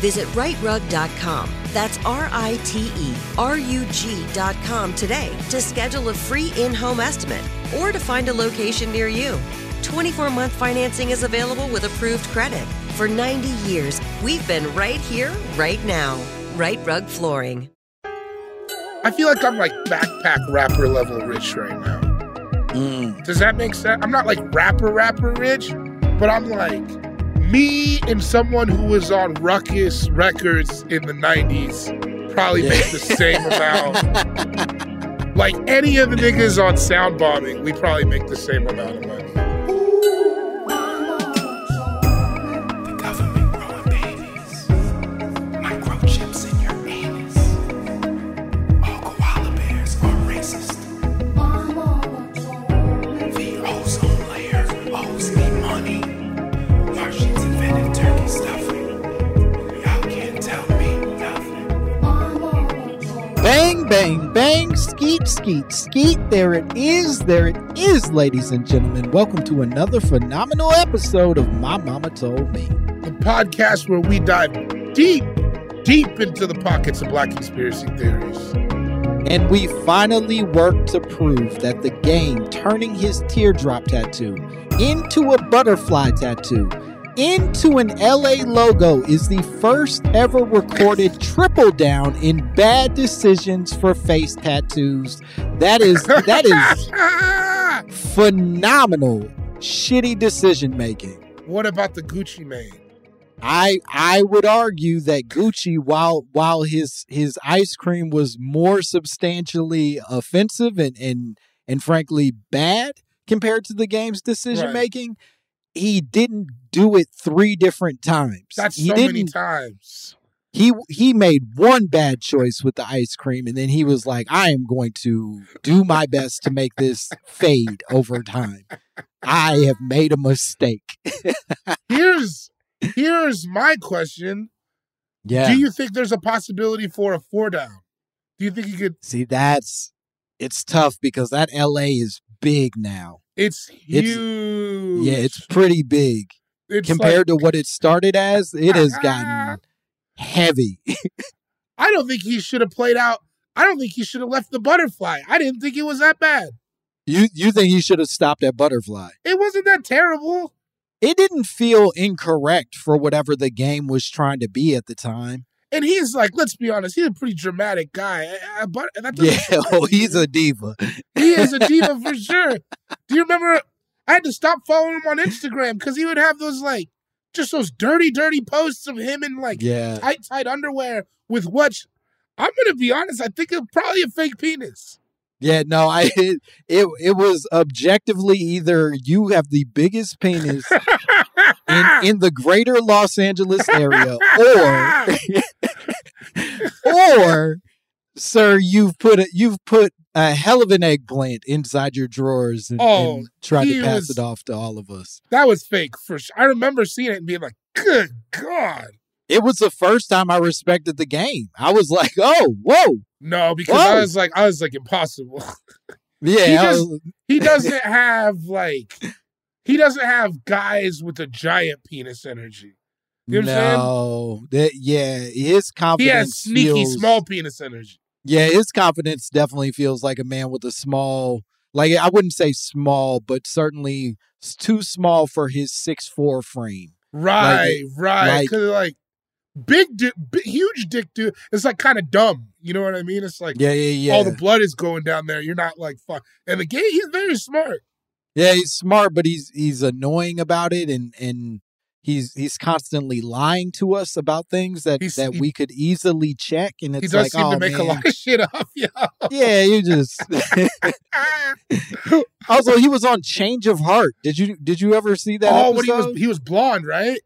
Visit riterug.com. That's R I T E R U G.com today to schedule a free in home estimate or to find a location near you. 24 month financing is available with approved credit. For 90 years, we've been right here, right now. Rite Rug Flooring. I feel like I'm like backpack rapper level rich right now. Mm. Does that make sense? I'm not like rapper rapper rich, but I'm like me and someone who was on Rawkus Records in the 90s probably make the same amount. Like any of the niggas on Soundbombing, we probably make the same amount of money. Bang, bang, skeet, skeet, skeet. There it is. There it is, ladies and gentlemen. Welcome to another phenomenal episode of My Mama Told Me. The podcast where we dive deep, deep into the pockets of black conspiracy theories. And we finally worked to prove that the game turning his teardrop tattoo into a butterfly tattoo into an LA logo is the first ever recorded triple down in bad decisions for face tattoos. That is that is phenomenal shitty decision making. what about the Gucci Mane? I I would argue that Gucci, while while his his ice cream was more substantially offensive and and and frankly bad compared to the game's decision Right. He didn't do it three different times. That's he so didn't. many times. He he made one bad choice with the ice cream, and then he was like, "I am going to do my best to make this fade over time. I have made a mistake." Here's here's my question. Yeah. Do you think there's a possibility for a four down? Do you think he could See, that's it's tough because that LA is big now. It's It's- huge. Yeah, it's pretty big It's compared like- to what it started as. It has gotten heavy. I don't think he should have played out. I don't think he should have left the butterfly. I didn't think it was that bad. You you think he should have stopped at butterfly? It wasn't that terrible. It didn't feel incorrect for whatever the game was trying to be at the time. And he's like, let's be honest, he's a pretty dramatic guy. I- I- But that Yeah, oh, he's a diva. he is a diva for sure. Do you remember? I had to stop following him on Instagram because he would have those like just those dirty, dirty posts of him in like Yeah. tight, tight underwear with what I'm gonna be honest. I think it's probably a fake penis. Yeah, no, I it, it it was objectively either you have the biggest penis in, in the greater Los Angeles area or or sir, you've put a, you've put a hell of an eggplant inside your drawers and, Oh, and tried to pass was- it off to all of us. That was fake for sure. I remember seeing it and being like, "Good God!" It was the first time I respected the game. I was like, oh, whoa. No, because I was like, I was like impossible. Yeah. He just- was- he doesn't have like, he doesn't have guys with a giant penis energy. You know what I'm saying? no. That, yeah. His confidence. He has sneaky feels- small penis energy. Yeah, his confidence definitely feels like a man with a small, like I wouldn't say small, but certainly too small for his six four frame. Right, right. like- Because like, big, di- big, huge dick dude. It's like kind of dumb. You know what I mean? It's like Yeah, yeah, yeah. all the blood is going down there. You're not like fuck. And the gay, he's very smart. yeah, he's smart, but he's he's annoying about it, and and he's he's constantly lying to us about things that He's- that he- we could easily check, and He it's does like, seem oh to make man. a lot of shit up. Yeah. yeah, you just. also, he was on Change of Heart. Did you did you ever see that? oh, when he was he was blonde, right?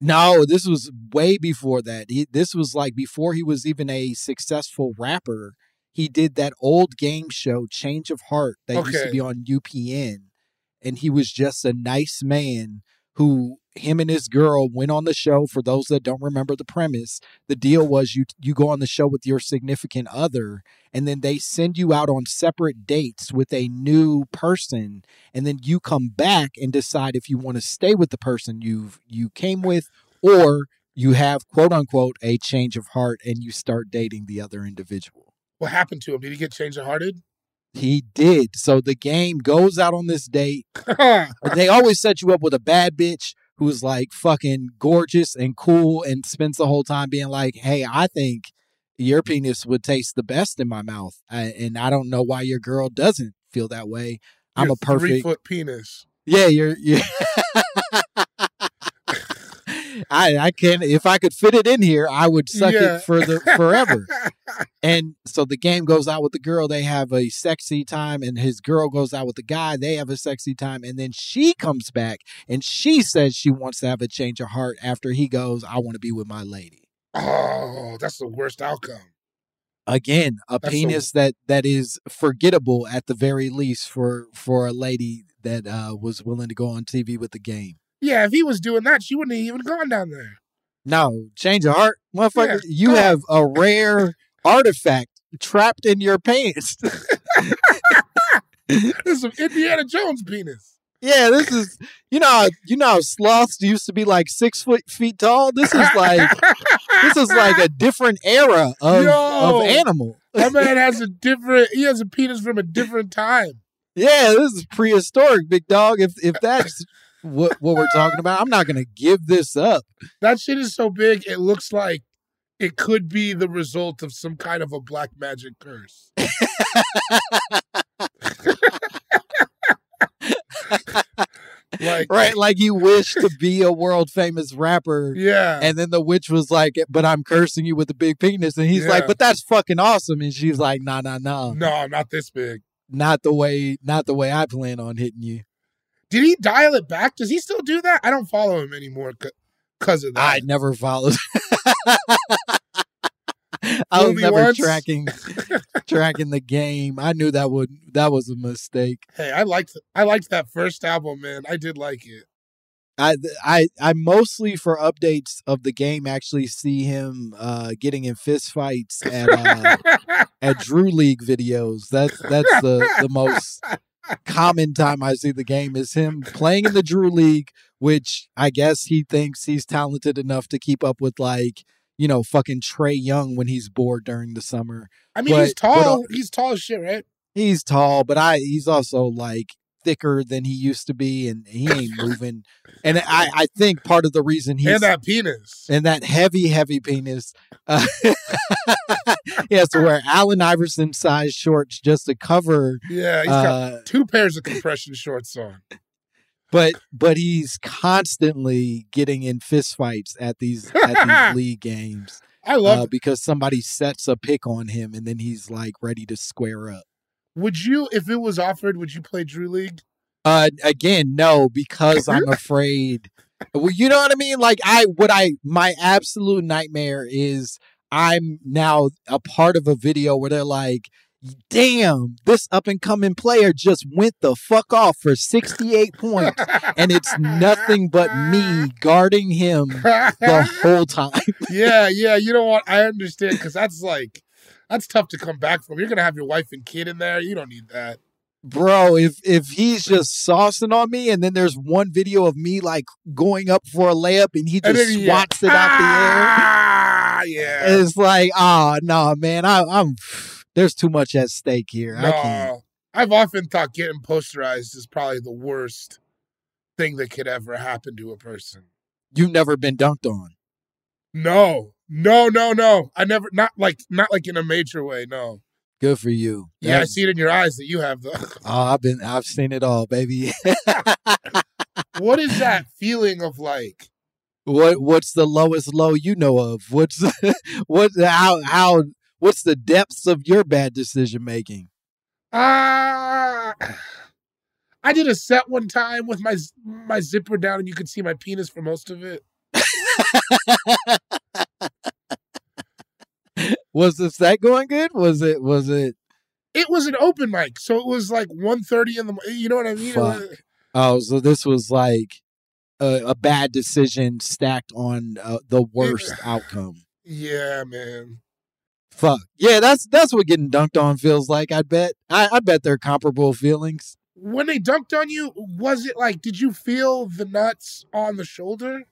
No, this was way before that. He, this was like before he was even a successful rapper. He did that old game show, Change of Heart, that used to be on UPN. And he was just a nice man who him and his girl went on the show. For those that don't remember the premise, the deal was you you go on the show with your significant other, and then they send you out on separate dates with a new person and then you come back and decide if you want to stay with the person you've you came with or you have quote unquote a change of heart and you start dating the other individual What happened to him? Did he get change of hearted? he did so the game goes out on this date they always set you up with a bad bitch who's like fucking gorgeous and cool and spends the whole time being like hey i think your penis would taste the best in my mouth I, and i don't know why your girl doesn't feel that way i'm Your a perfect three foot penis. Yeah, you're. you I I can if I could fit it in here, I would suck Yeah. it for the forever. and so the game goes out with the girl. They have a sexy time, and his girl goes out with the guy. They have a sexy time, and then she comes back and she says she wants to have a change of heart after he goes. I want to be with my lady. Oh, that's the worst outcome. Again, a That's a- penis that that is forgettable at the very least for for a lady that uh, was willing to go on TV with the game. Yeah, if he was doing that, she wouldn't have even gone down there. No, change of heart, motherfucker. Yeah, you come on. have a rare artifact trapped in your pants. This is some Indiana Jones penis. yeah, this is you know you know how sloths used to be like six foot feet tall. This is like this is like a different era of Yo. of animal. that man has a different. He has a penis from a different time. Yeah, this is prehistoric, big dog. If if that's what what we're talking about, I'm not gonna give this up. That shit is so big. It looks like it could be the result of some kind of a black magic curse. like Right, like you wish to be a world famous rapper. Yeah. And then the witch was like, "But I'm cursing you with a big penis," and he's like, "But that's fucking awesome." And she's like, "Nah, nah, nah, no, not this big. not the way, not the way I plan on hitting you." Did he dial it back? Does he still do that? I don't follow him anymore because of that. I never followed. I was never once. tracking tracking the game. I knew that would that was a mistake. hey, I liked I liked that first album, man. I did like it. I I I mostly for updates of the game actually see him uh, getting in fist fights at uh, at Drew League videos. That's that's the the most common time I see the game is him playing in the Drew League, which I guess he thinks he's talented enough to keep up with like you know fucking Trae Young when he's bored during the summer. I mean, he's But- but, tall. uh, he's tall as shit, right? He's tall, but I he's also like thicker than he used to be, and he ain't moving. And I I think part of the reason he's and that penis. and that heavy, heavy penis. Uh, he has to wear Allen Iverson size shorts just to cover. Yeah, he's got Uh, two pairs of compression shorts on. but but he's constantly getting in fistfights at these at these league games I love. uh, because somebody sets a pick on him and then he's like ready to square up. Would you, if it was offered, would you play Drew League? Uh, again, no, because I'm afraid. Well, you know what I mean? Like I, what I, my absolute nightmare is I'm now a part of a video where they're like, damn, this up and coming player just went the fuck off for 68 points, and it's nothing but me guarding him the whole time. yeah, yeah. You know what? I understand because that's like that's tough to come back from. You're gonna have your wife and kid in there. You don't need that. Bro, if if he's just saucing on me, and then there's one video of me like going up for a layup, and he And just yeah. swats it out the air. Ah, yeah. It's like, oh no, man, I, I'm there's too much at stake here. I can't. No, I've often thought getting posterized is probably the worst thing that could ever happen to a person. You've never been dunked on. No, no, no, no. I never, not like, not like in a major way. No. Good for you. Yeah, I see it in your eyes that you have the. Oh, I've been, I've seen it all, baby. what is that feeling of like? what, what's the lowest low you know of? What's, what, how, how, what's the depths of your bad decision making? Ah, I did a set one time with my my zipper down, and you could see my penis for most of it. Was the set going good? Was it, was it? It was an open mic, so it was like 1.30 in the. You know what I mean? Was- Oh, so this was like a, a bad decision stacked on uh, the worst outcome. Yeah, man. Fuck. Yeah, that's that's what getting dunked on feels like. I bet. I, I bet they're comparable feelings. When they dunked on you, was it like? Did you feel the nuts on the shoulder?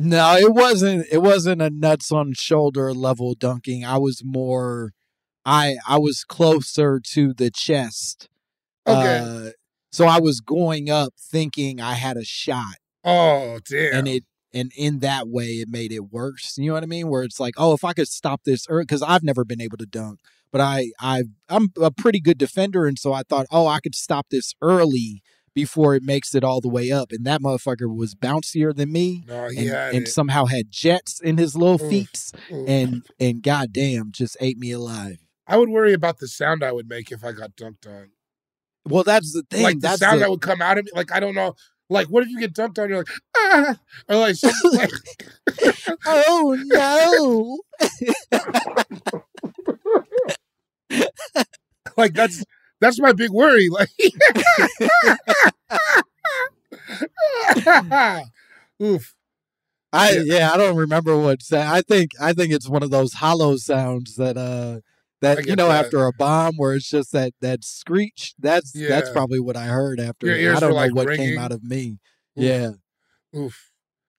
No, it wasn't. It wasn't a nuts on shoulder level dunking. I was more. I I was closer to the chest. Okay. Uh, so I was going up thinking I had a shot, oh, damn. and it and in that way it made it worse. You know what I mean? Where it's like, oh, if I could stop this early, because I've never been able to dunk, but I I I'm a pretty good defender, and so I thought, oh, I could stop this early before it makes it all the way up. And that motherfucker was bouncier than me, no, and, and somehow had jets in his little Oof. feet, Oof. and and goddamn, just ate me alive. I would worry about the sound I would make if I got dunked on. Well, that's the thing. like the that's sound the- that would come out of me. Like I don't know. Like what if you get dunked on? You're like ah, or like, like oh no. like that's that's my big worry. Like, oof. I Yeah. yeah. I don't remember what I think I think it's one of those hollow sounds that uh that you know that. after a bomb where it's just that that screech. That's that's probably what I heard after. I don't know like, what ringing. came out of me. Oof. Yeah. Oof.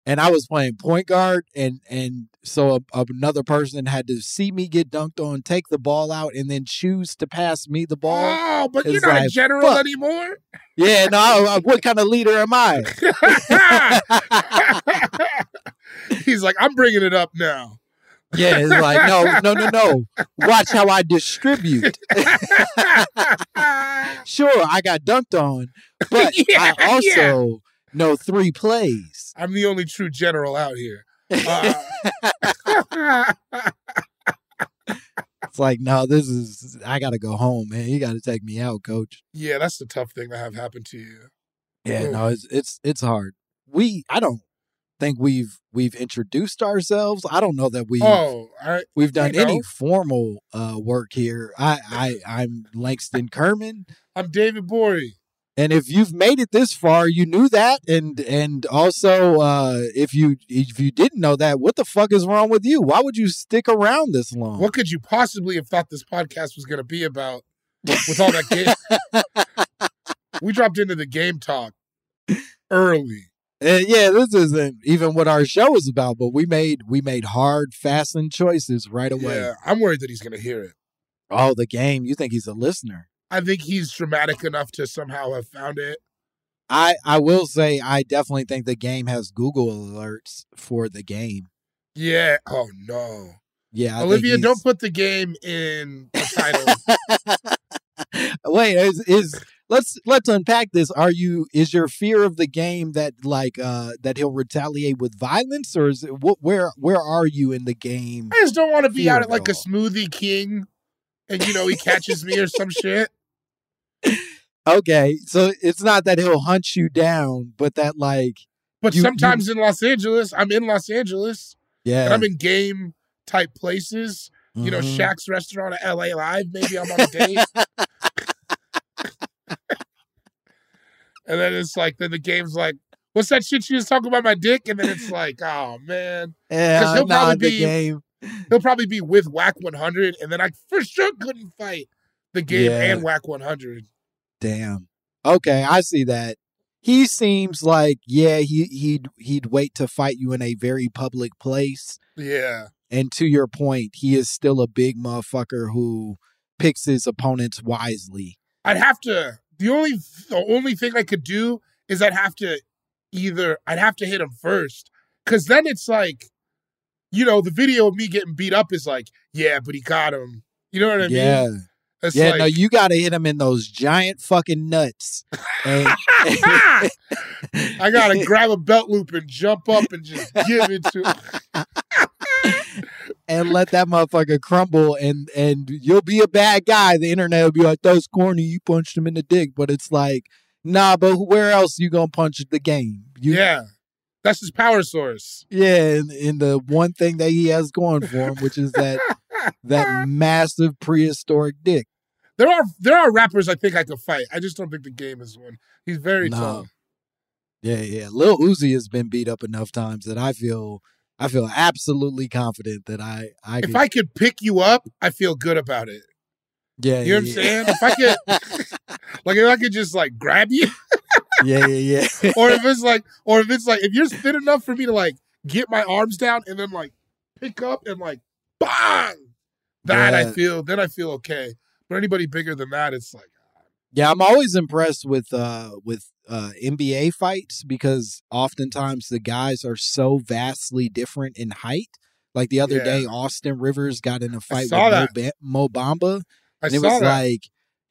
And I was playing point guard and and so a, another person had to see me get dunked on, take the ball out and then choose to pass me the ball. Oh, but you're not a general fuck. anymore. Yeah, no, I- what kind of leader am I? He's like, I'm bringing it up now. Yeah, it's like no, no, no, no. Watch how I distribute. Sure, I got dunked on, but Yeah, I also know three plays. I'm the only true general out here. Uh, It's like, no, this is I gotta go home, man. You gotta take me out, coach. yeah, that's the tough thing to have happen to you. Yeah, Oof. no, it's it's it's hard. We I don't think we've we've introduced ourselves. I don't know that we Oh, I, we've done any know. formal uh work here. I I I'm Langston Kerman. I'm David Borie. And if you've made it this far, you knew that, and and also uh, if you if you didn't know that, what the fuck is wrong with you? Why would you stick around this long? What could you possibly have thought this podcast was going to be about with all that game? we dropped into the game talk early. And yeah, this isn't even what our show is about, but we made we made hard, fastened choices right away. Yeah, I'm worried that he's going to hear it. Oh, the game! You think he's a listener? I think he's dramatic enough to somehow have found it. I I will say I definitely think the game has Google alerts for the game. Yeah. Oh no, Yeah, I Olivia, don't put the game in the title. Wait, is, is let's let's unpack this. Are you is your fear of the game that like uh that he'll retaliate with violence, or is it what where where are you in the game? I just don't want to be out at like a smoothie king, and you know he catches me or some shit. Okay, so it's not that he'll hunt you down, but that like But You- you- sometimes in Los Angeles, I'm in Los Angeles and yeah I'm in game type places. You know, Mhm. Shaq's restaurant at LA Live. Maybe I'm on a date. and then it's like, then the game's like, what's that shit you was talking about my dick? And then it's like, oh man, Yeah, he'll probably the be- game. he'll probably be with Wack 100, and then I for sure couldn't fight the game Yeah. and Wack 100. Damn. Okay, I see that. He seems like yeah, he he'd he'd wait to fight you in a very public place. Yeah, And to your point, he is still a big motherfucker who picks his opponents wisely. I'd have to. The only the only thing I could do is I'd have to either I'd have to hit him first, because then it's like, you know, the video of me getting beat up is like, yeah, but he got him. You know what I mean? yeah. mean? It's yeah, like, no, you got to hit him in those giant fucking nuts. And I gotta grab a belt loop and jump up and just give it to. him. and let that motherfucker crumble and and you'll be a bad guy. The internet will be like, that's corny, you punched him in the dick. But it's like, nah, but where else you gonna punch the game? You, Yeah, that's his power source. Yeah, and, and the one thing that he has going for him, which is that that massive prehistoric dick. There are there are rappers I think I could fight. I just don't think the game is one. He's very No. tall. Yeah, yeah. Lil Uzi has been beat up enough times that I feel I feel absolutely confident that I I If could, I could pick you up, I feel good about it. yeah, You know what I'm yeah, saying? If I could, like, if I could just like grab you, yeah, yeah, yeah. or if it's like, or if it's like, if you're thin enough for me to like get my arms down and then like pick up and like bang, that I feel, then I feel okay. But anybody bigger than that, it's like, Yeah, I'm always impressed with uh with uh NBA fights because oftentimes the guys are so vastly different in height. Like the other Yeah. day, Austin Rivers got in a fight with Mo, ba- Mo Bamba, I and it was that. like,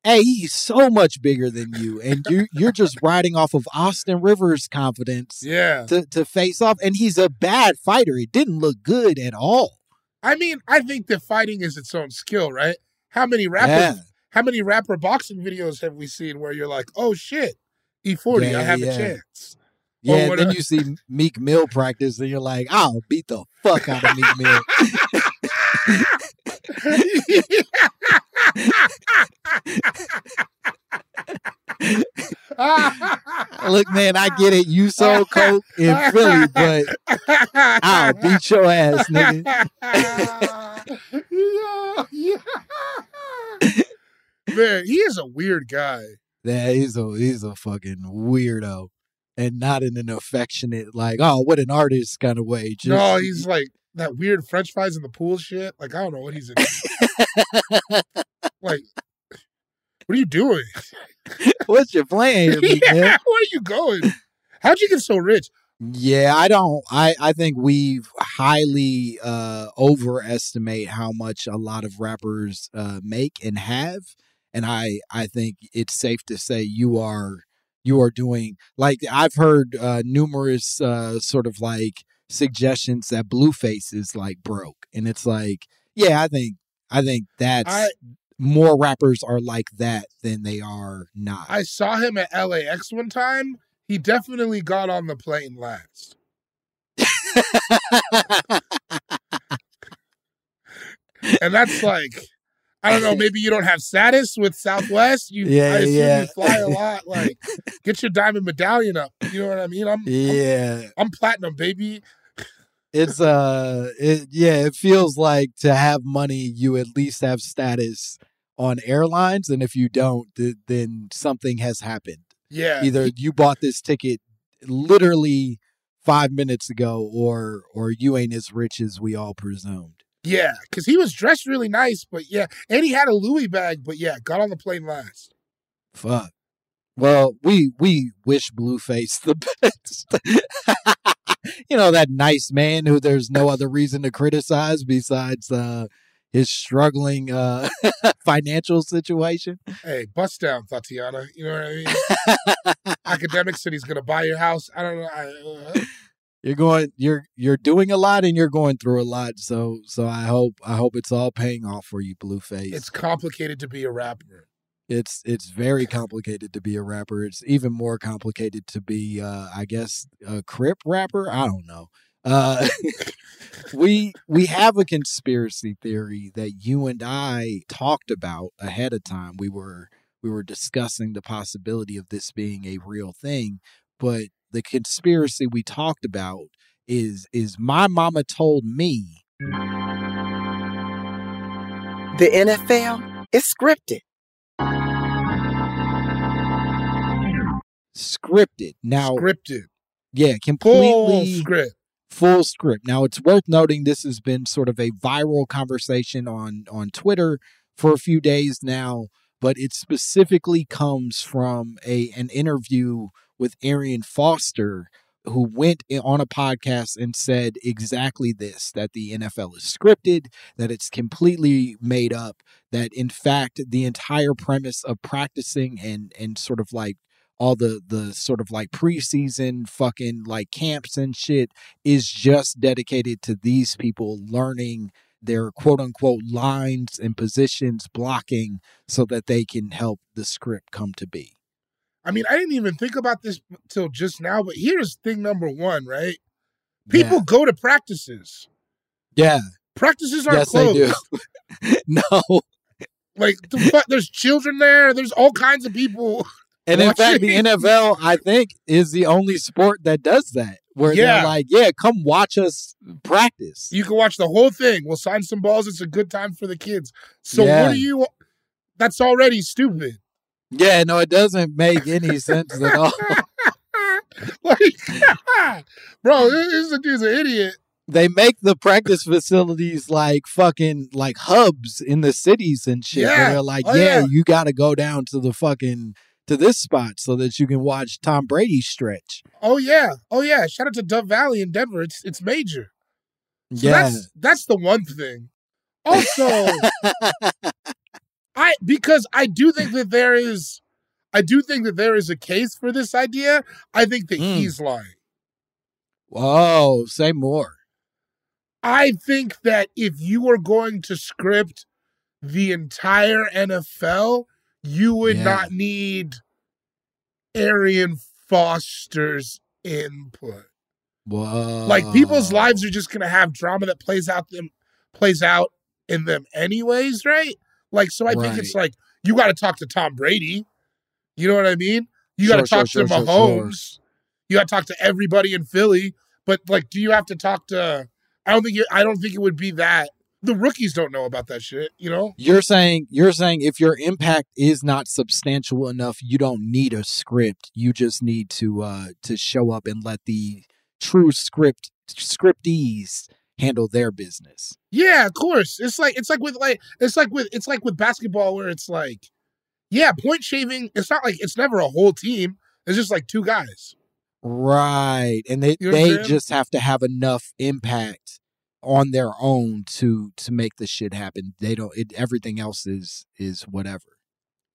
"Hey, he's so much bigger than you, and you you're just riding off of Austin Rivers' confidence yeah. to to face off, and he's a bad fighter. It didn't look good at all. I mean, I think that fighting is its own skill, right? How many rappers, Yeah. how many rapper boxing videos have we seen where you're like, oh shit, E40, I have yeah. a chance. Yeah, and then you see Meek Mill practice, and you're like, "I'll beat the fuck out of Meek Mill." Look, man, I get it. You sold coke in Philly, but I'll beat your ass, nigga. yeah, yeah. Man, he is a weird guy. Yeah, he's a he's a fucking weirdo, and not in an affectionate like, oh, what an artist kind of way. Just, no, he's like that weird French fries in the pool shit. Like I don't know what he's in. like, what are you doing? what's your plan here, Meek Mill? yeah, where are you going? How'd you get so rich? Yeah, I don't. I I think we've highly uh overestimate how much a lot of rappers uh make and have, and I I think it's safe to say you are you are doing like I've heard uh numerous uh sort of like suggestions that Blueface is like broke, and it's like yeah, I think I think that's I more rappers are like that than they are not. I saw him at LAX one time. He definitely got on the plane last. And that's like, I don't know, maybe you don't have status with Southwest. You, Yeah, I assume yeah. you fly a lot. Like, get your diamond medallion up. You know what I mean? I'm, I'm, yeah. I'm platinum, baby. it's uh it yeah it feels like to have money you at least have status on airlines and if you don't th- then something has happened Yeah. either you bought this ticket literally five minutes ago or or you ain't as rich as we all presumed Yeah. Because he was dressed really nice, but yeah. And he had a Louis bag, but yeah, got on the plane last. fuck well we we wish blueface the best you know that nice man who there's no other reason to criticize besides uh his struggling uh financial situation Hey, bust down, Thotiana. You know what I mean? Academic said he's going to buy your house. I don't know. I, uh, you're going you're you're doing a lot and you're going through a lot so so i hope i hope it's all paying off for you blueface it's complicated to be a rapper. it's it's very complicated to be a rapper it's even more complicated to be uh i guess a crip rapper i don't know Uh, we we have a conspiracy theory that you and I talked about ahead of time. We were we were discussing the possibility of this being a real thing, but the conspiracy we talked about is is my mama told me The NFL is scripted. scripted. Now, Scripted. yeah, Full completely script. Full script. Now it's worth noting this has been sort of a viral conversation on on Twitter for a few days now, but it specifically comes from a an interview with Arian Foster who went on a podcast and said exactly this that the NFL is scripted, that it's completely made up, that in fact the entire premise of practicing and and sort of like all the the sort of like preseason fucking like camps and shit is just dedicated to these people learning their quote unquote lines and positions blocking so that they can help the script come to be. I mean, I didn't even think about this till just now, but here's thing number one, right? People Yeah. go to practices. Yeah. Practices aren't Yes, they closed. do. no. Like the there's children there. There's all kinds of people. And in fact, the NFL, I think, is the only sport that does that. Where Yeah. they're like, yeah, come watch us practice. You can watch the whole thing. We'll sign some balls. It's a good time for the kids. So Yeah. what do you? That's already stupid. Yeah, no, it doesn't make any sense at all. like, bro, this dude's an idiot. they make the practice facilities like fucking like hubs in the cities and shit. where Yeah. they're like, Oh, yeah, yeah. you got to go down to the fucking to this spot so that you can watch Tom Brady stretch. Oh yeah, oh yeah. Shout out to Dove Valley in Denver. It's it's major. So yeah, that's that's the one thing. Also, I because I do think that there is, I do think that there is a case for this idea. I think that Mm. he's lying. whoa, say more. I think that if you were going to script the entire NFL, you would Yeah. not need Arian Foster's input. Whoa, like people's lives are just gonna have drama that plays out them plays out in them anyways, right? Like so I think it's like you gotta talk to Tom Brady. You know what I mean? You gotta Sure, talk sure, to sure, sure, Mahomes. You gotta talk to everybody in Philly. But like do you have to talk to I don't think you, I don't think it would be that. The rookies don't know about that shit, you know? You're saying you're saying if your impact is not substantial enough, you don't need a script. You just need to uh to show up and let the true script scriptees handle their business. Yeah, of course. It's like it's like with like it's like with it's like with basketball where it's like, yeah, point shaving. It's not like it's never a whole team. It's just like two guys. Right. And they You know they just have to have enough impact on their own to to make the shit happen. They don't it, everything else is is whatever.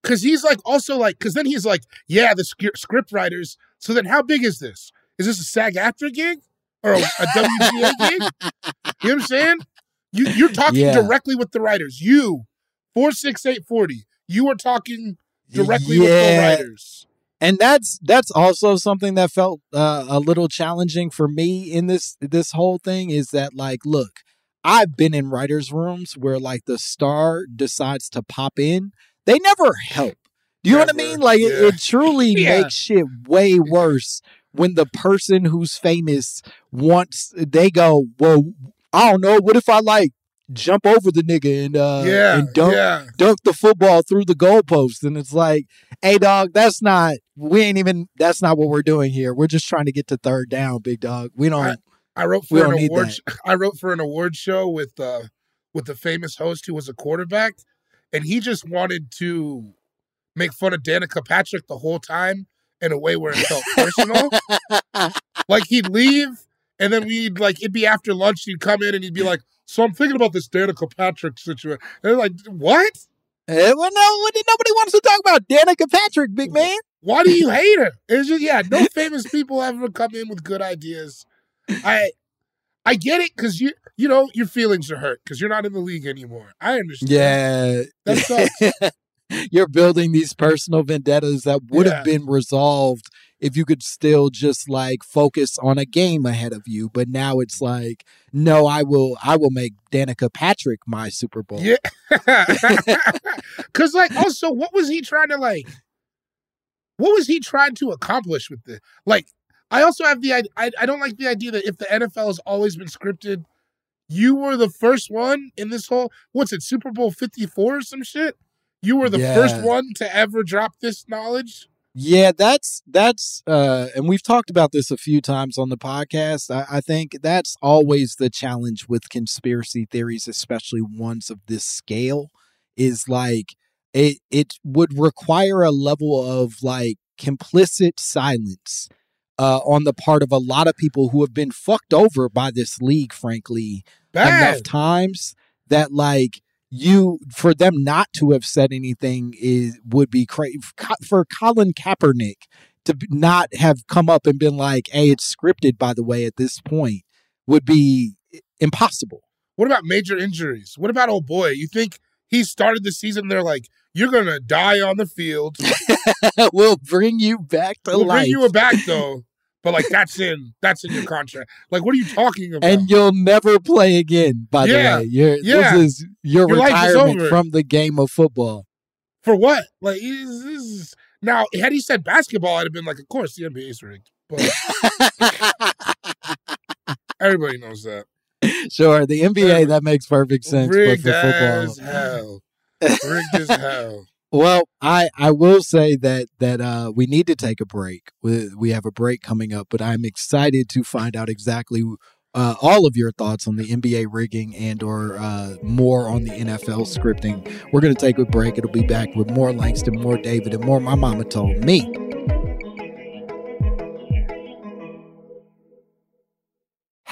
Because he's like also like because then he's like, yeah, the sc- script writers. So then how big is this? Is this a SAG-AFTRA gig or a, a WGA gig? You know what I'm saying? You you're talking Yeah. directly with the writers. You four six eight forty. You are talking directly with the writers. And that's that's also something that felt uh, a little challenging for me in this this whole thing is that like look i've been in writers rooms where like the star decides to pop in. They never help. Do you know what i mean? Like it, it truly Yeah. makes shit way worse when the person who's famous wants they go well i don't know. What if i like jump over the nigga and uh yeah, and dunk yeah. dunk the football through the goalpost and it's like hey dog that's not we ain't even that's not what we're doing here we're just trying to get to third down big dog we don't I wrote for an award. sh- I wrote for an award show with uh with the famous host who was a quarterback, and he just wanted to make fun of Danica Patrick the whole time in a way where it felt personal. like he'd leave, and then we'd like it'd be after lunch. He'd come in and he'd be like, "So I'm thinking about this Danica Patrick situation." And they're like, "What? Eh, well, no nobody wants to talk about danica patrick big man Why do you hate her?" It's just yeah, no famous people ever come in with good ideas. I I get it because you you know your feelings are hurt because you're not in the league anymore. I understand. yeah That sucks. You're building these personal vendettas that would Yeah. have been resolved if you could still just like focus on a game ahead of you. But now it's like, no, I will I will make Danica Patrick my Super Bowl. Yeah. Cause like also what was he trying to like what was he trying to accomplish with this like I also have the I I don't like the idea that if the NFL has always been scripted, you were the first one in this whole what's it, Super Bowl fifty four or some shit? You were the first one to ever drop this knowledge? Yeah, that's that's uh and we've talked about this a few times on the podcast. I, I think that's always the challenge with conspiracy theories, especially ones of this scale, is like it it would require a level of like complicit silence uh on the part of a lot of people who have been fucked over by this league, frankly, Bad. enough times that like you for them not to have said anything is would be crazy for Colin Kaepernick to not have come up and been like, "Hey, it's scripted." By the way, at this point, would be impossible. What about major injuries? What about old boy? You think he started the season? They're like, you're gonna die on the field. we'll bring you back to we'll life, bring you back though. But like that's in that's in your contract. Like what are you talking about? and you'll never play again. By Yeah, the way, You're, yeah. this is your, Your retirement from the game of football. For what? Like is, is, now had he said basketball, I'd have been like, of course the NBA is rigged. But everybody knows that. sure, the NBA that makes perfect sense, but rigged for football, as hell. Rigged as hell. Well, I I will say that that uh we need to take a break. We we have a break coming up, but I'm excited to find out exactly uh, all of your thoughts on the NBA rigging and or uh, more on the NFL scripting. We're going to take a break. It'll be back with more Langston, more David, and more My Mama Told Me.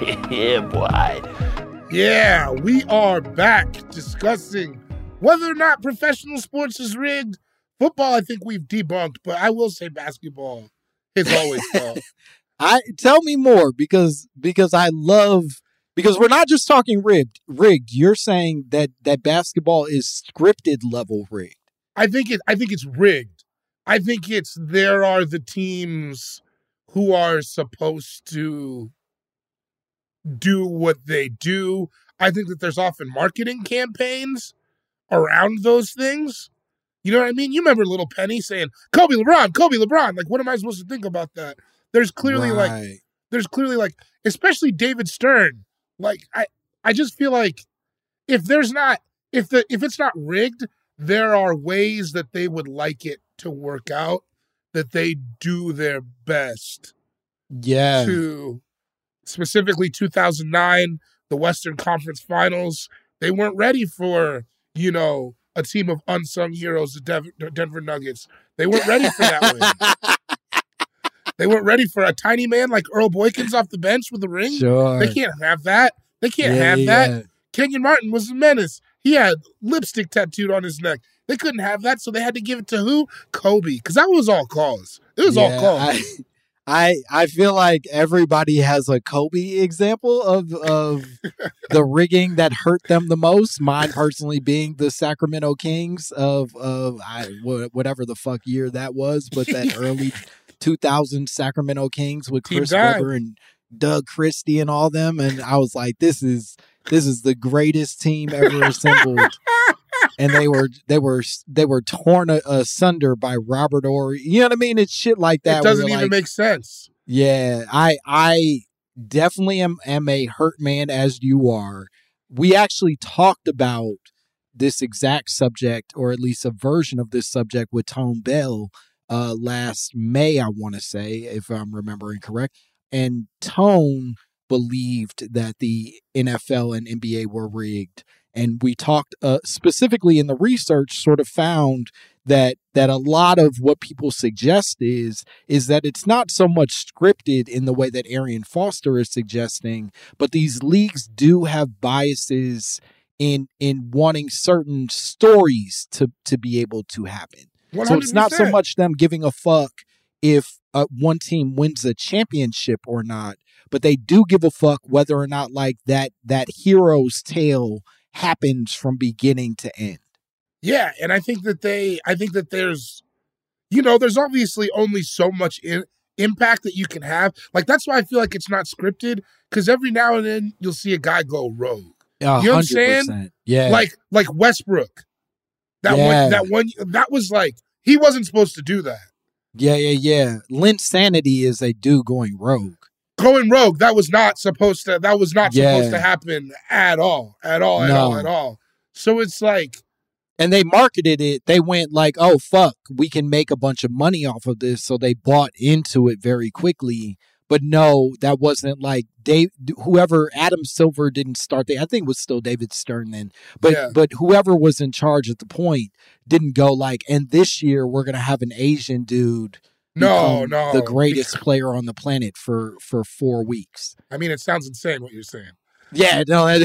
yeah, boy. Yeah, we are back discussing whether or not professional sports is rigged. Football, I think we've debunked, but I will say basketball is always fun. I tell me more because because I love because we're not just talking rigged rigged. You're saying that that basketball is scripted level rigged. I think it. I think it's rigged. I think it's there are the teams who are supposed to do what they do. I think that there's often marketing campaigns around those things. You know what I mean? You remember Little Penny saying Kobe LeBron, Kobe LeBron. Like, what am I supposed to think about that? There's clearly like there's clearly like especially David Stern. Like I I just feel like if there's not if the if it's not rigged, there are ways that they would like it to work out that they do their best yeah. to specifically 2009 the Western Conference Finals. They weren't ready for, you know, a team of unsung heroes, the Dev- Denver Nuggets. They weren't ready for that win. They weren't ready for a tiny man like Earl Boykins off the bench with a ring. Sure. They can't have that. They can't Yeah, have that. yeah. Kenyon Martin was a menace. He had lipstick tattooed on his neck. They couldn't have that, so they had to give it to who? Kobe, because that was all calls. It was all Yeah, calls. I, I I feel like everybody has a Kobe example of of the rigging that hurt them the most. Mine personally being the Sacramento Kings of of I whatever the fuck year that was, but that early 2000 Sacramento Kings with Chris Webber and Doug Christie and all them, and I was like, this is this is the greatest team ever assembled and they were they were they were torn asunder by Robert Horry. You know what I mean? It's shit like that. it doesn't even like, make sense. Yeah, I I definitely am am a hurt man as you are. We actually talked about this exact subject, or at least a version of this subject, with Tone Bell uh, last May. I want to say, if I'm remembering correct, and Tone believed that the NFL and NBA were rigged and we talked uh, specifically in the research sort of found that that a lot of what people suggest is is that it's not so much scripted in the way that Arian Foster is suggesting but these leagues do have biases in in wanting certain stories to to be able to happen. So it's not so much them giving a fuck if uh, one team wins a championship or not but they do give a fuck whether or not like that that hero's tale happens from beginning to end. Yeah, and I think that they, I think that there's, you know, there's obviously only so much in, impact that you can have. Like that's why I feel like it's not scripted because every now and then you'll see a guy go rogue. A You know what I'm saying? Yeah. Like like Westbrook. That Yeah. one, that one, that was like he wasn't supposed to do that. yeah, yeah, yeah. Linsanity is a dude going rogue. Going rogue, that was not supposed to. That was not supposed to happen at all, at all, at No. all, at all. So it's like, And they marketed it. They went like, "Oh fuck, we can make a bunch of money off of this." So they bought into it very quickly. But no, that wasn't like Dave. Whoever Adam Silver didn't start. The, I think it was still David Stern then. But Yeah. but whoever was in charge at the point didn't go like. And this year we're gonna have an Asian dude. No, no, the greatest player on the planet for for four weeks. I mean, it sounds insane what you're saying. Yeah, no,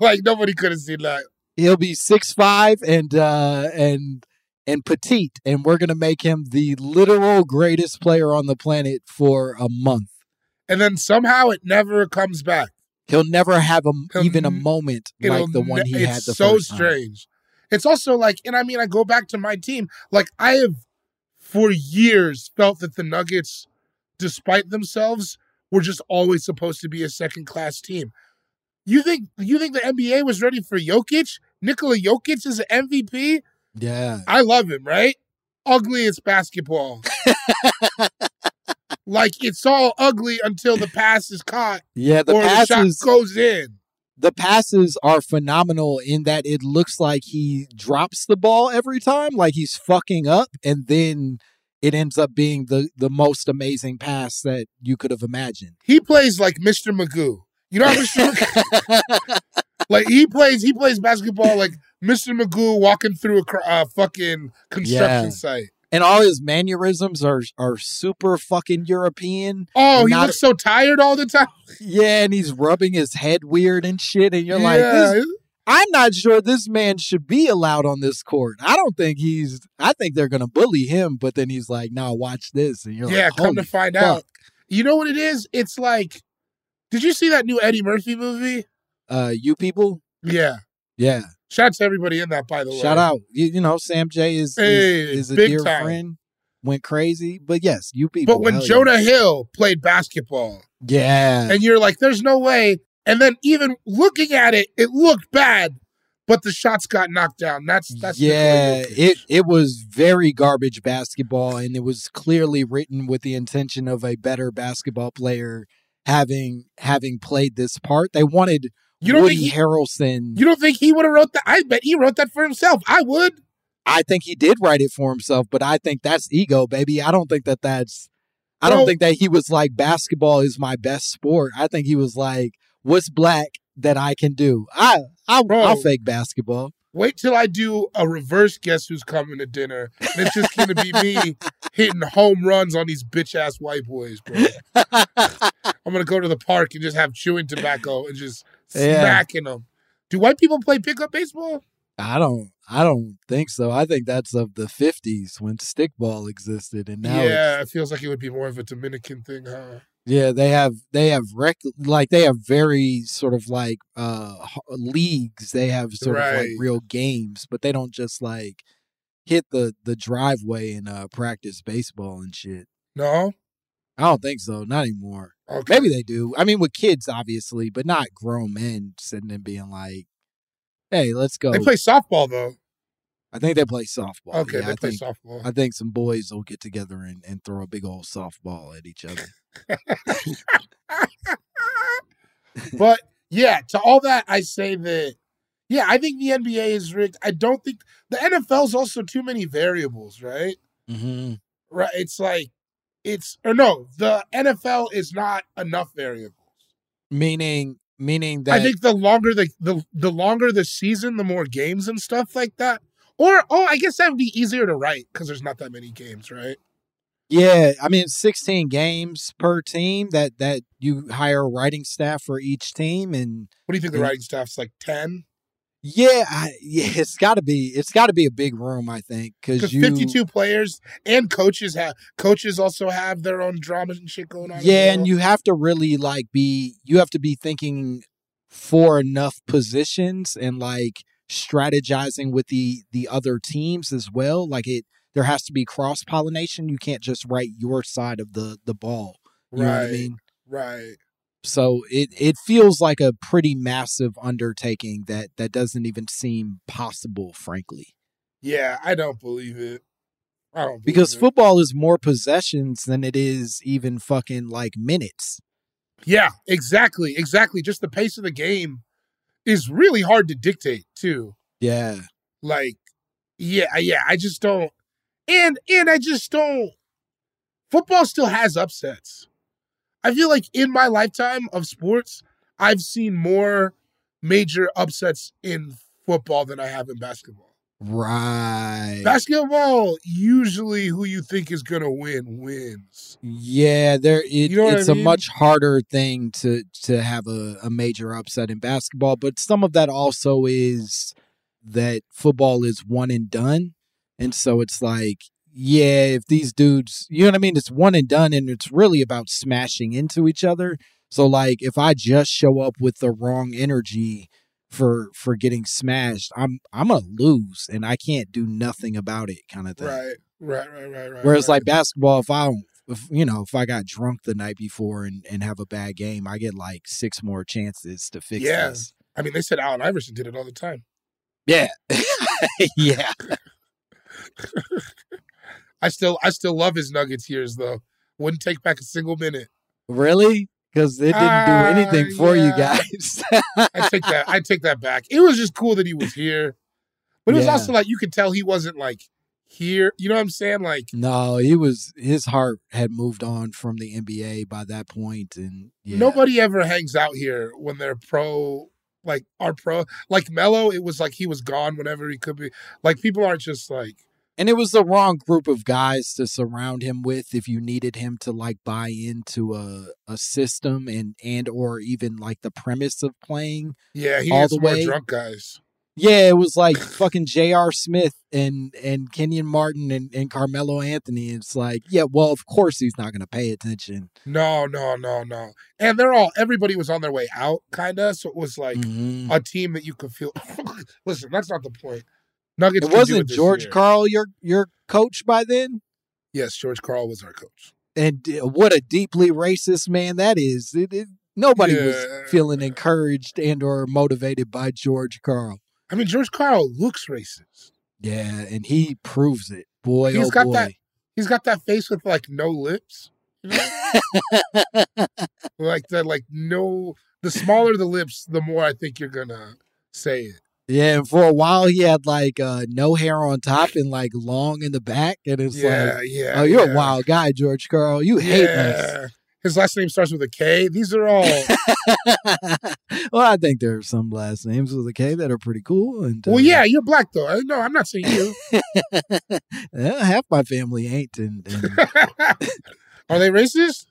like nobody could have seen that. he'll be six five and uh and and petite, and we're gonna make him the literal greatest player on the planet for a month. And then somehow it never comes back. He'll never have a, He'll even a moment like the one ne- he had the so first time. strange. It's also like, and I mean, I go back to my team. Like I have for years felt that the Nuggets, despite themselves, were just always supposed to be a second class team. You think you think the NBA was ready for Jokic? Nikola Jokic is an MVP. Yeah, I love him, right? Ugly as basketball. like it's all ugly until the pass is caught yeah. The or the shot passes, goes in. The passes are phenomenal in that it looks like he drops the ball every time, like he's fucking up, and then it ends up being the the most amazing pass that you could have imagined. He plays like Mr. Magoo. You know how Mr. Magoo, like he plays he plays basketball like Mr. Magoo walking through a uh, fucking construction Yeah. site. And all his mannerisms are are super fucking European. Oh, he Not- looks so tired all the time. Yeah, and he's rubbing his head weird and shit, and you're like, Yeah. this, I'm not sure this man should be allowed on this court. I don't think he's. I think they're gonna bully him, but then he's like, "No, watch this," and you're yeah, like, "Yeah, come to find fuck." out. You know what it is? It's like, did you see that new Eddie Murphy movie? Uh, you people, Yeah. yeah. Shout out to everybody in that, by the way. Shout out. You, you know, Sam Jay is Hey, is, is a dear time. friend. Went crazy, but yes, you people. But when hell yeah. Jonah Hill played basketball, yeah, and you're like, there's no way. And then even looking at it, it looked bad, but the shots got knocked down. That's that's yeah, it it was very garbage basketball, and it was clearly written with the intention of a better basketball player having having played this part. They wanted You don't Woody think he- Harrelson. You don't think he would have wrote that? I bet he wrote that for himself. I would. I think he did write it for himself, but I think that's ego, baby. I don't think that that's. I don't think that he was like basketball is my best sport. I think he was like, what's black that I can do? I I'll, Bro. I'll fake basketball. Wait till I do a reverse guess who's coming to dinner. And it's just gonna be me hitting home runs on these bitch ass white boys, bro. I'm gonna go to the park and just have chewing tobacco and just Yeah. smacking them. Do white people play pickup baseball? I don't. I don't think so. I think that's of the '50s when stickball existed, and now yeah, it feels like it would be more of a Dominican thing, huh? yeah, they have they have rec like they have very sort of like uh leagues. They have sort of like real games, but they don't just like hit the the driveway and uh practice baseball and shit. No? I don't think so. Not anymore. Okay. Maybe they do. I mean, with kids, obviously, but not grown men sitting and being like, "Hey, let's go." They play softball though. I think they play softball. Okay, Yeah, they I play think, softball. I think some boys will get together and, and throw a big old softball at each other. but yeah, to all that, I say that yeah, I think the NBA is rigged. I don't think the NFL's also too many variables, right? Mm-hmm. Right. It's like it's or no, the NFL is not enough variables. Meaning, meaning that I think the longer the, the the longer the season, the more games and stuff like that. Or oh, I guess that would be easier to write because there's not that many games, right? yeah, I mean, sixteen games per team. That that you hire a writing staff for each team, and What do you think the writing staff's like? Ten? Yeah, I, yeah, it's got to be it's got to be a big room, I think, because 52 players and coaches have coaches also have their own drama and shit going on. Yeah, and you have to really like be you have to be thinking for enough positions and like strategizing with the the other teams as well. Like it there has to be cross pollination. You can't just write your side of the the ball. You know what I Right. mean? right. So it it feels like a pretty massive undertaking that that doesn't even seem possible, frankly. Yeah, I don't believe it. I don't Because it. football is more possessions than it is even fucking like minutes. Yeah, exactly, exactly. Just the pace of the game is really hard to dictate too. Yeah. Like, yeah, yeah. I just don't, and and I just don't. Football still has upsets. I feel like in my lifetime of sports, I've seen more major upsets in football than I have in basketball. Right. Basketball, usually who you think is gonna win wins. Yeah, there it, You know what I it's a much harder thing to to have a, a major upset in basketball, but some of that also is that football is one and done. And so it's like, yeah, if these dudes, you know what I mean? It's one and done and it's really about smashing into each other. So like if I just show up with the wrong energy for for getting smashed, I'm I'm gonna lose and I can't do nothing about it kind of thing. Right, right, right, right, right. Whereas right. like basketball, if I don't, if, you know, if I got drunk the night before and, and have a bad game, I get like six more chances to fix Yeah. this. I mean, they said Allen Iverson did it all the time. Yeah, yeah. I still, I still love his Nuggets years though. Wouldn't take back a single minute. Really? Because it didn't Ah, do anything for you guys. I take that. I take that back. It was just cool that he was here, but it was Yeah. also like you could tell he wasn't like here. You know what I'm saying? Like, no, he was. His heart had moved on from the NBA by that point, and yeah. nobody ever hangs out here when they're pro. Like our pro, like Mello, it was like he was gone whenever he could be. Like people aren't just like And it was the wrong group of guys to surround him with if you needed him to like buy into a a system and and or even like the premise of playing. Yeah, he all the way. drunk guys. Yeah, it was like fucking J.R. Smith and and Kenyon Martin and, and Carmelo Anthony. It's like, yeah, well, of course he's not gonna pay attention. No, no, no, no. And they're all everybody was on their way out, kinda. So it was like Mhm. a team that you could feel. Listen, that's not the point. Nuggets. It wasn't George year. Karl your your coach by then? Yes, George Karl was our coach. And uh, what a deeply racist man that is. It, it, nobody Yeah. was feeling encouraged and or motivated by George Karl. I mean, George Karl looks racist. Yeah, and he proves it. Boy, He's oh got boy. that. He's got that face with like no lips. You know? like that. Like no. The smaller the lips, the more I think you're gonna say it. Yeah, and for a while he had like uh no hair on top and like long in the back, and it's Yeah, like, yeah, oh, you're yeah. a wild guy, George Karl. You hate us. His last name starts with a K. These are all. well, I think there are some last names with a K that are pretty cool. And well, uh, yeah, you're black though. No, I'm not saying you. yeah, half my family ain't, and, and are they racist?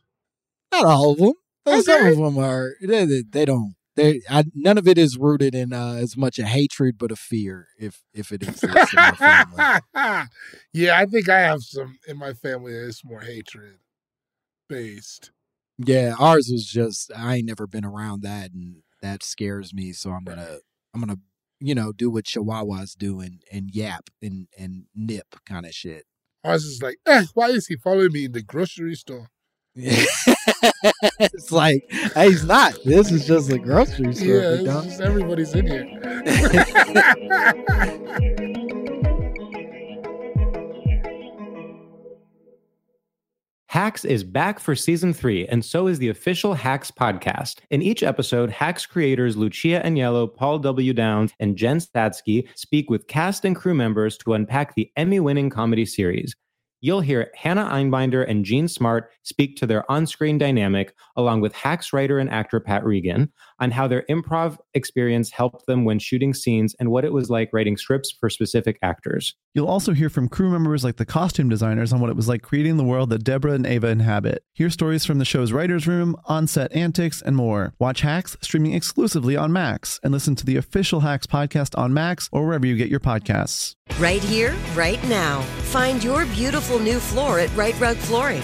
not all of them. Uh, Some of them are. They, they, they don't. They I, none of it is rooted in uh, as much a hatred, but a fear. If if it exists in my family. yeah, I think I have some in my family that is more hatred based. Yeah, ours was just I ain't never been around that, and that scares me. So I'm gonna I'm gonna you know do what Chihuahuas do and and yap and and nip kind of shit. I was just like, eh, why is he following me in the grocery store? it's like hey, he's not. This is just a grocery store. Yeah, big it's dog. just everybody's in here. Hacks is back for season three, and so is the official Hacks podcast. In each episode, Hacks creators Lucia Aniello, Paul W. Downs, and Jen Statsky speak with cast and crew members to unpack the Emmy winning comedy series. You'll hear Hannah Einbinder and Jean Smart speak to their on screen dynamic, along with Hacks writer and actor Pat Regan, on how their improv experience helped them when shooting scenes and what it was like writing scripts for specific actors. You'll also hear from crew members like the costume designers on what it was like creating the world that Deborah and Ava inhabit. Hear stories from the show's writer's room, on set antics, and more. Watch Hacks streaming exclusively on Max and listen to the official Hacks podcast on Max or wherever you get your podcasts. Right here, right now. Find your beautiful new floor at Rite Rug Flooring.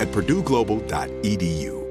at purdueglobal.edu.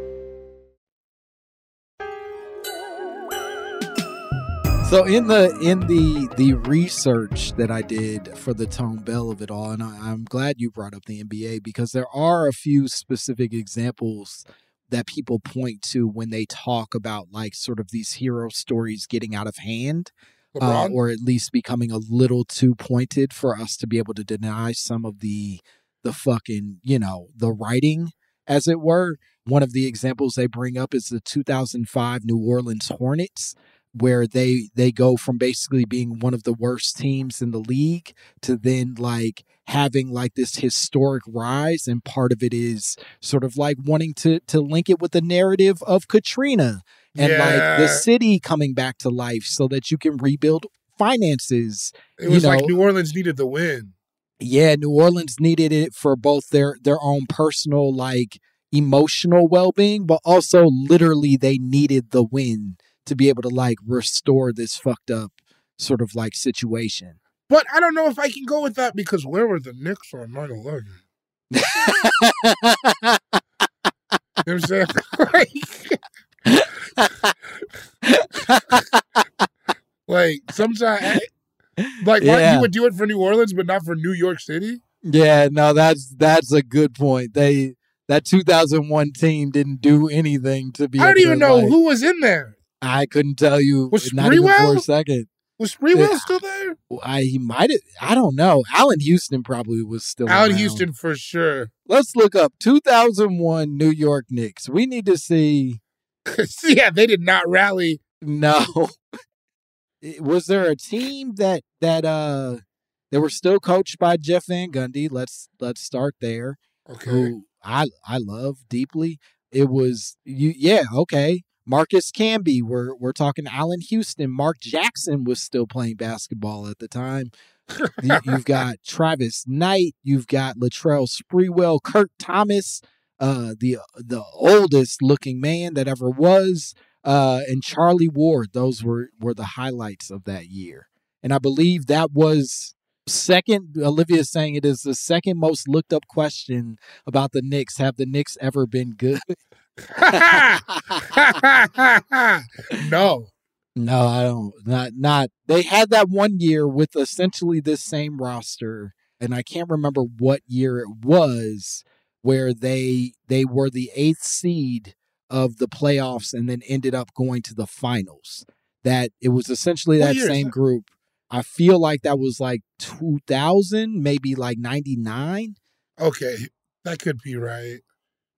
So in the in the the research that I did for the tone bell of it all, and I, I'm glad you brought up the NBA because there are a few specific examples that people point to when they talk about like sort of these hero stories getting out of hand, uh, or at least becoming a little too pointed for us to be able to deny some of the the fucking you know the writing as it were. One of the examples they bring up is the 2005 New Orleans Hornets where they they go from basically being one of the worst teams in the league to then like having like this historic rise and part of it is sort of like wanting to to link it with the narrative of Katrina and like the city coming back to life so that you can rebuild finances It was you like New Orleans needed the win. Yeah, New Orleans needed it for both their their own personal like emotional well-being, but also literally they needed the win to be able to like restore this fucked up sort of like situation. But I don't know if I can go with that because where were the Knicks on 9 11? You know what I'm saying? like, like sometimes, like, why Yeah. you would do it for New Orleans, but not for New York City? Yeah, no, that's that's a good point. They that 2001 team didn't do anything to be. I don't even know who was in there. I couldn't tell you. Was not even for a second. Was Sprewell still there? I he might have. I don't know. Allan Houston probably was still. Allan around. Houston for sure. Let's look up 2001 New York Knicks. We need to see. yeah, they did not rally. No, was there a team that that uh they were still coached by Jeff Van Gundy? Let's let's start there. Okay. who I I love deeply. It was you yeah, okay. Marcus Camby, we're we're talking Allan Houston. Mark Jackson was still playing basketball at the time. You- You've got Travis Knight, you've got Latrell Sprewell, Kurt Thomas, uh, the the oldest looking man that ever was, uh, and Charlie Ward. Those were were the highlights of that year. And I believe that was second. Olivia is saying it is the second most looked up question about the Knicks. Have the Knicks ever been good? no. No, I don't. Not not. They had that one year with essentially this same roster, and I can't remember what year it was where they they were the eighth seed of the playoffs and then ended up going to the finals. That it was essentially that same that? group. I feel like that was like 2000, maybe like 99. Okay. That could be right.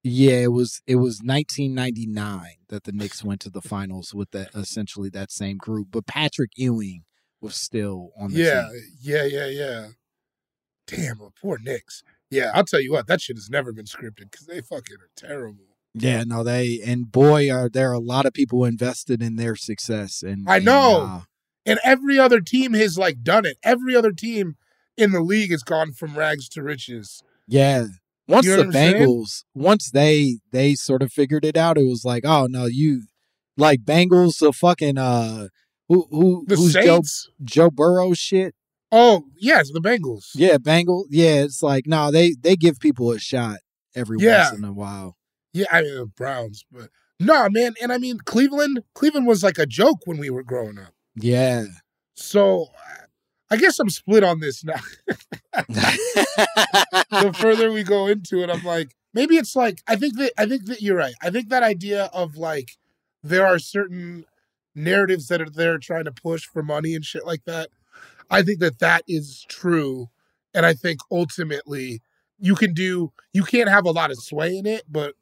Yeah, it was it was 1999 that the Knicks went to the finals with that essentially that same group. But Patrick Ewing was still on the Yeah, team. yeah, yeah, yeah. Damn, poor Knicks. Yeah, I'll tell you what, that shit has never been scripted because they fucking are terrible. Yeah, no, they and boy, are there a lot of people invested in their success. And I and, know. uh, And every other team has like done it. Every other team in the league has gone from rags to riches. yeah, once You know the Bengals, once they they sort of figured it out, it was like, oh no, you like Bengals, the fucking uh, who who The who's Saints. Joe Joe Burrow shit. Oh, yes, the Bengals. Yeah, Bengal. Yeah, it's like no, they they give people a shot every Yeah. once in a while. Yeah, I mean the Browns, but no, man. And I mean Cleveland. Cleveland was like a joke when we were growing up. Yeah. So I guess I'm split on this now. the further we go into it, I'm like, maybe it's like I think that I think that you're right. I think that idea of like there are certain narratives that are there trying to push for money and shit like that. I think that that is true, and I think ultimately you can do you can't have a lot of sway in it, but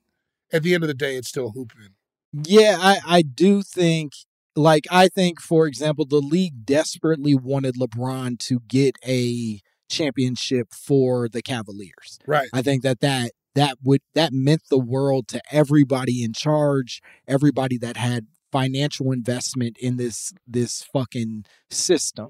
at the end of the day, it's still hooping. Yeah, I, I do think, like, I think, for example, the league desperately wanted LeBron to get a championship for the Cavaliers. Right. I think that that that would that meant the world to everybody in charge, everybody that had financial investment in this this fucking system.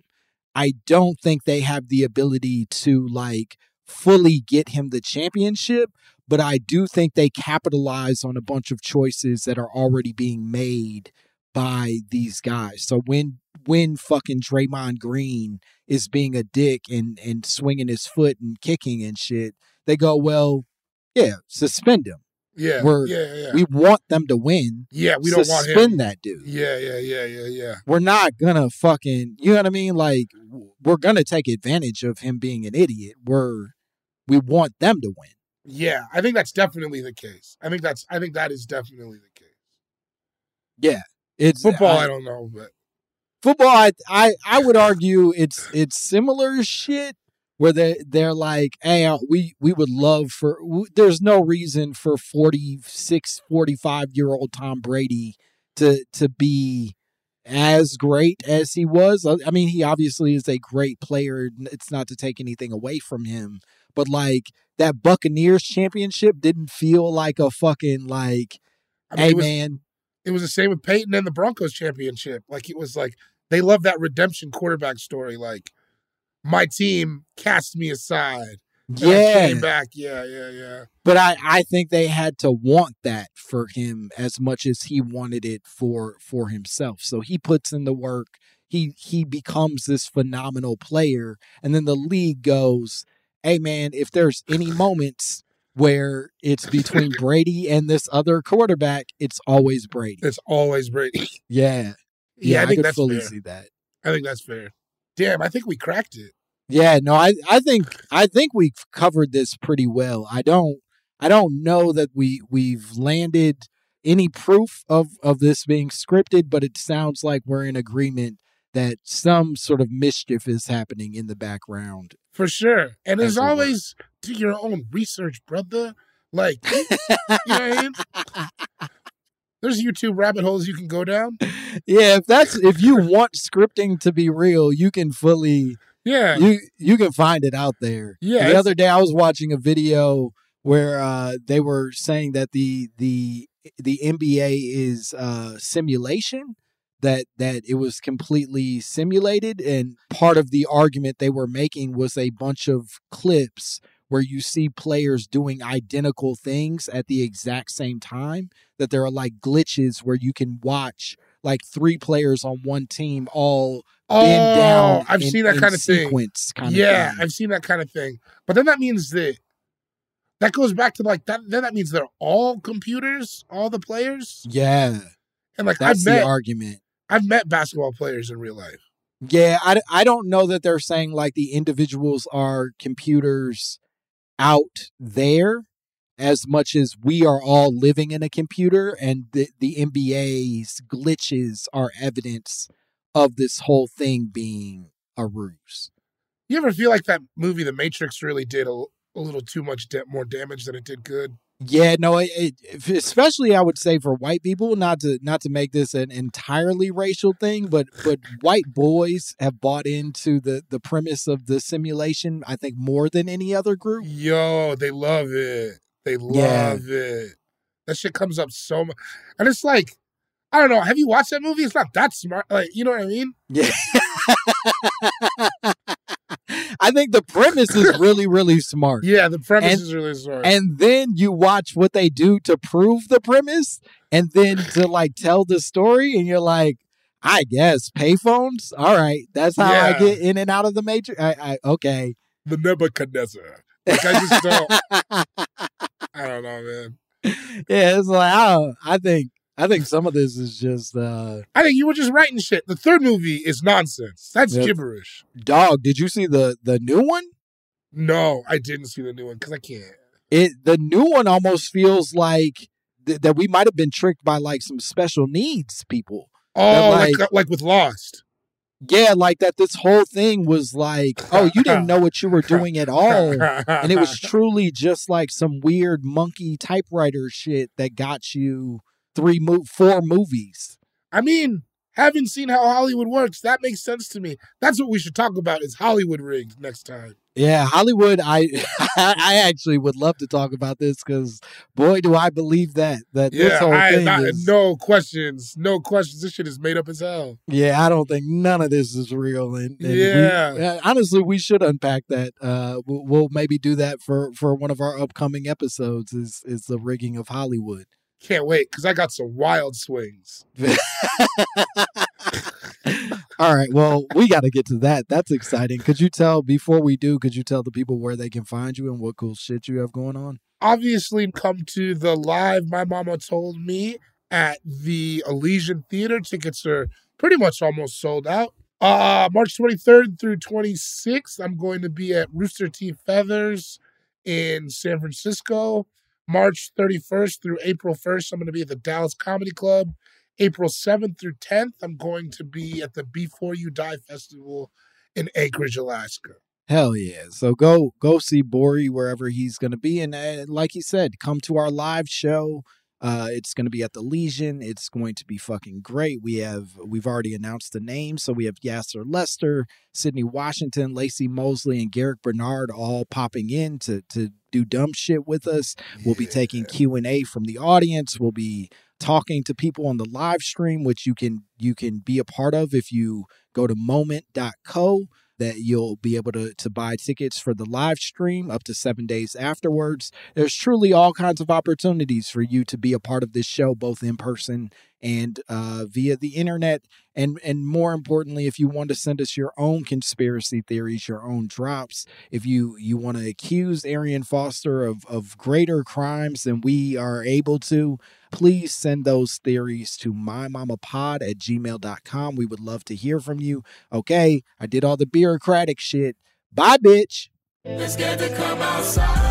I don't think they have the ability to like fully get him the championship, but I do think they capitalize on a bunch of choices that are already being made by these guys. So when when fucking Draymond Green is being a dick and and swinging his foot and kicking and shit, they go, well, yeah, suspend him. Yeah, We're, yeah, yeah. We want them to win. yeah, we don't want suspend him. that dude. Yeah, yeah, yeah, yeah, yeah. We're not gonna fucking, you know what I mean? Like, we're gonna take advantage of him being an idiot. We're, we want them to win. Yeah, I think that's definitely the case. I think that's I think that is definitely the case. Yeah, it's Football, I, I- don't know, but football I, I i would argue it's it's similar shit where they they're like hey uh, we we would love for w- there's no reason for 46 45 year old tom brady to to be as great as he was i mean he obviously is a great player it's not to take anything away from him but like that buccaneers championship didn't feel like a fucking like I mean, hey it was, man it was the same with Peyton and the Broncos championship. Like it was like they love that redemption quarterback story. Like my team cast me aside, Yeah. came back. Yeah, yeah, yeah. But I, I think they had to want that for him as much as he wanted it for for himself. So he puts in the work. He he becomes this phenomenal player, and then the league goes, "Hey man, if there's any moments where it's between Brady and this other quarterback, it's always Brady." It's always Brady. Yeah, Yeah, I think could that's fully fair. see that. I think that's fair. Damn, I think we cracked it. Yeah, no, I I think I think we've covered this pretty well. I don't I don't know that we we've landed any proof of of this being scripted, but it sounds like we're in agreement that some sort of mischief is happening in the background. For sure. And As as we work. always, do your own research, brother. Like, you know what I mean? There's YouTube rabbit holes you can go down. Yeah, if that's if you want scripting to be real, you can fully Yeah. you you can find it out there. Yeah, The other day I was watching a video where uh, they were saying that the the the NBA is uh, simulation that that it was completely simulated and part of the argument they were making was a bunch of clips where you see players doing identical things at the exact same time that there are like glitches where you can watch like three players on one team all bend oh, down Oh, I've in- seen that in kind of thing. sequence kind yeah, of thing. I've seen that kind of thing. But then that means that that goes back to like that. Then that means they're all computers, all the players. Yeah, And like that's I've the argument. I've met basketball players in real life. Yeah, I, I don't know that they're saying like the individuals are computers out there as much as we are all living in a computer and the, the NBA's glitches are evidence of this whole thing being a ruse. You ever feel like that movie, The Matrix, really did a, a little too much da- more damage than it did good? Yeah, no, it, it, especially I would say for white people, not to not to make this an entirely racial thing, but but white boys have bought into the the premise of the simulation. I think more than any other group. Yo, they love it. They love Yeah. it. That shit comes up so much, and it's like, I don't know. Have you watched that movie? It's not that smart. Like, you know what I mean? Yeah. I think the premise is really really smart. Yeah, the premise And- is really smart. And then you watch what they do to prove the premise and then to like tell the story and you're like I guess payphones. All right, that's how I get in and out of the matrix. I, I okay. the Nebuchadnezzar. Like, I just don't. I don't know, man. yeah, it's like I I think I think some of this is just uh I think you were just writing shit. The third movie is nonsense. That's Yep. gibberish. dog. Did you see the the new one? No, I didn't see the new one because I can't. It the new one almost feels like th- that we might have been tricked by like some special needs people. Oh, like like- like, with Lost. Yeah, like that. This whole thing was like, oh, you didn't know what you were doing at all. and it was truly just like some weird monkey typewriter shit that got you three mo- four movies. I mean, having seen how Hollywood works, that makes sense to me. That's what we should talk about is Hollywood rigged next time. Yeah, Hollywood. I I actually would love to talk about this because boy, do I believe that that this whole I, thing is. no questions, no questions. This shit is made up as hell. Yeah, I don't think none of this is real. And, and Yeah. uh, honestly, we should unpack that. Uh, we'll, we'll maybe do that for for one of our upcoming episodes. Is is the rigging of Hollywood? Can't wait because I got some wild swings. All right. Well, we got to get to that. That's exciting. Could you tell before we do? Could you tell the people where they can find you and what cool shit you have going on? Obviously, come to the live. My mama told me at the Elysian Theater. Tickets are pretty much almost sold out. Uh, March 23rd through 26th, I'm going to be at Rooster T. Feathers in San Francisco. March 31st through April 1st, I'm going to be at the Dallas Comedy Club. April 7th through 10th, I'm going to be at the Before You Die Festival in Anchorage, Alaska. Hell yeah! So go go see Borie wherever he's going to be, and uh, like he said, come to our live show. Uh, it's going to be at the Legion. It's going to be fucking great. We have we've already announced the names, so we have Yassir Lester, Sydnee Washington, Lacey Mosley, and Garrick Bernard all popping in to to do dumb shit with us. We'll be taking Q and A from the audience. We'll be talking to people on the live stream, which you can you can be a part of if you go to moment.co that you'll be able to, to buy tickets for the live stream up to seven days afterwards. There's truly all kinds of opportunities for you to be a part of this show, both in person and uh, via the internet. And and more importantly, if you want to send us your own conspiracy theories, your own drops, if you you want to accuse Arian Foster of of greater crimes than we are able to, please send those theories to mymamapod at gmail.com. We would love to hear from you. Okay, I did all the bureaucratic shit. Bye, bitch. To come outside.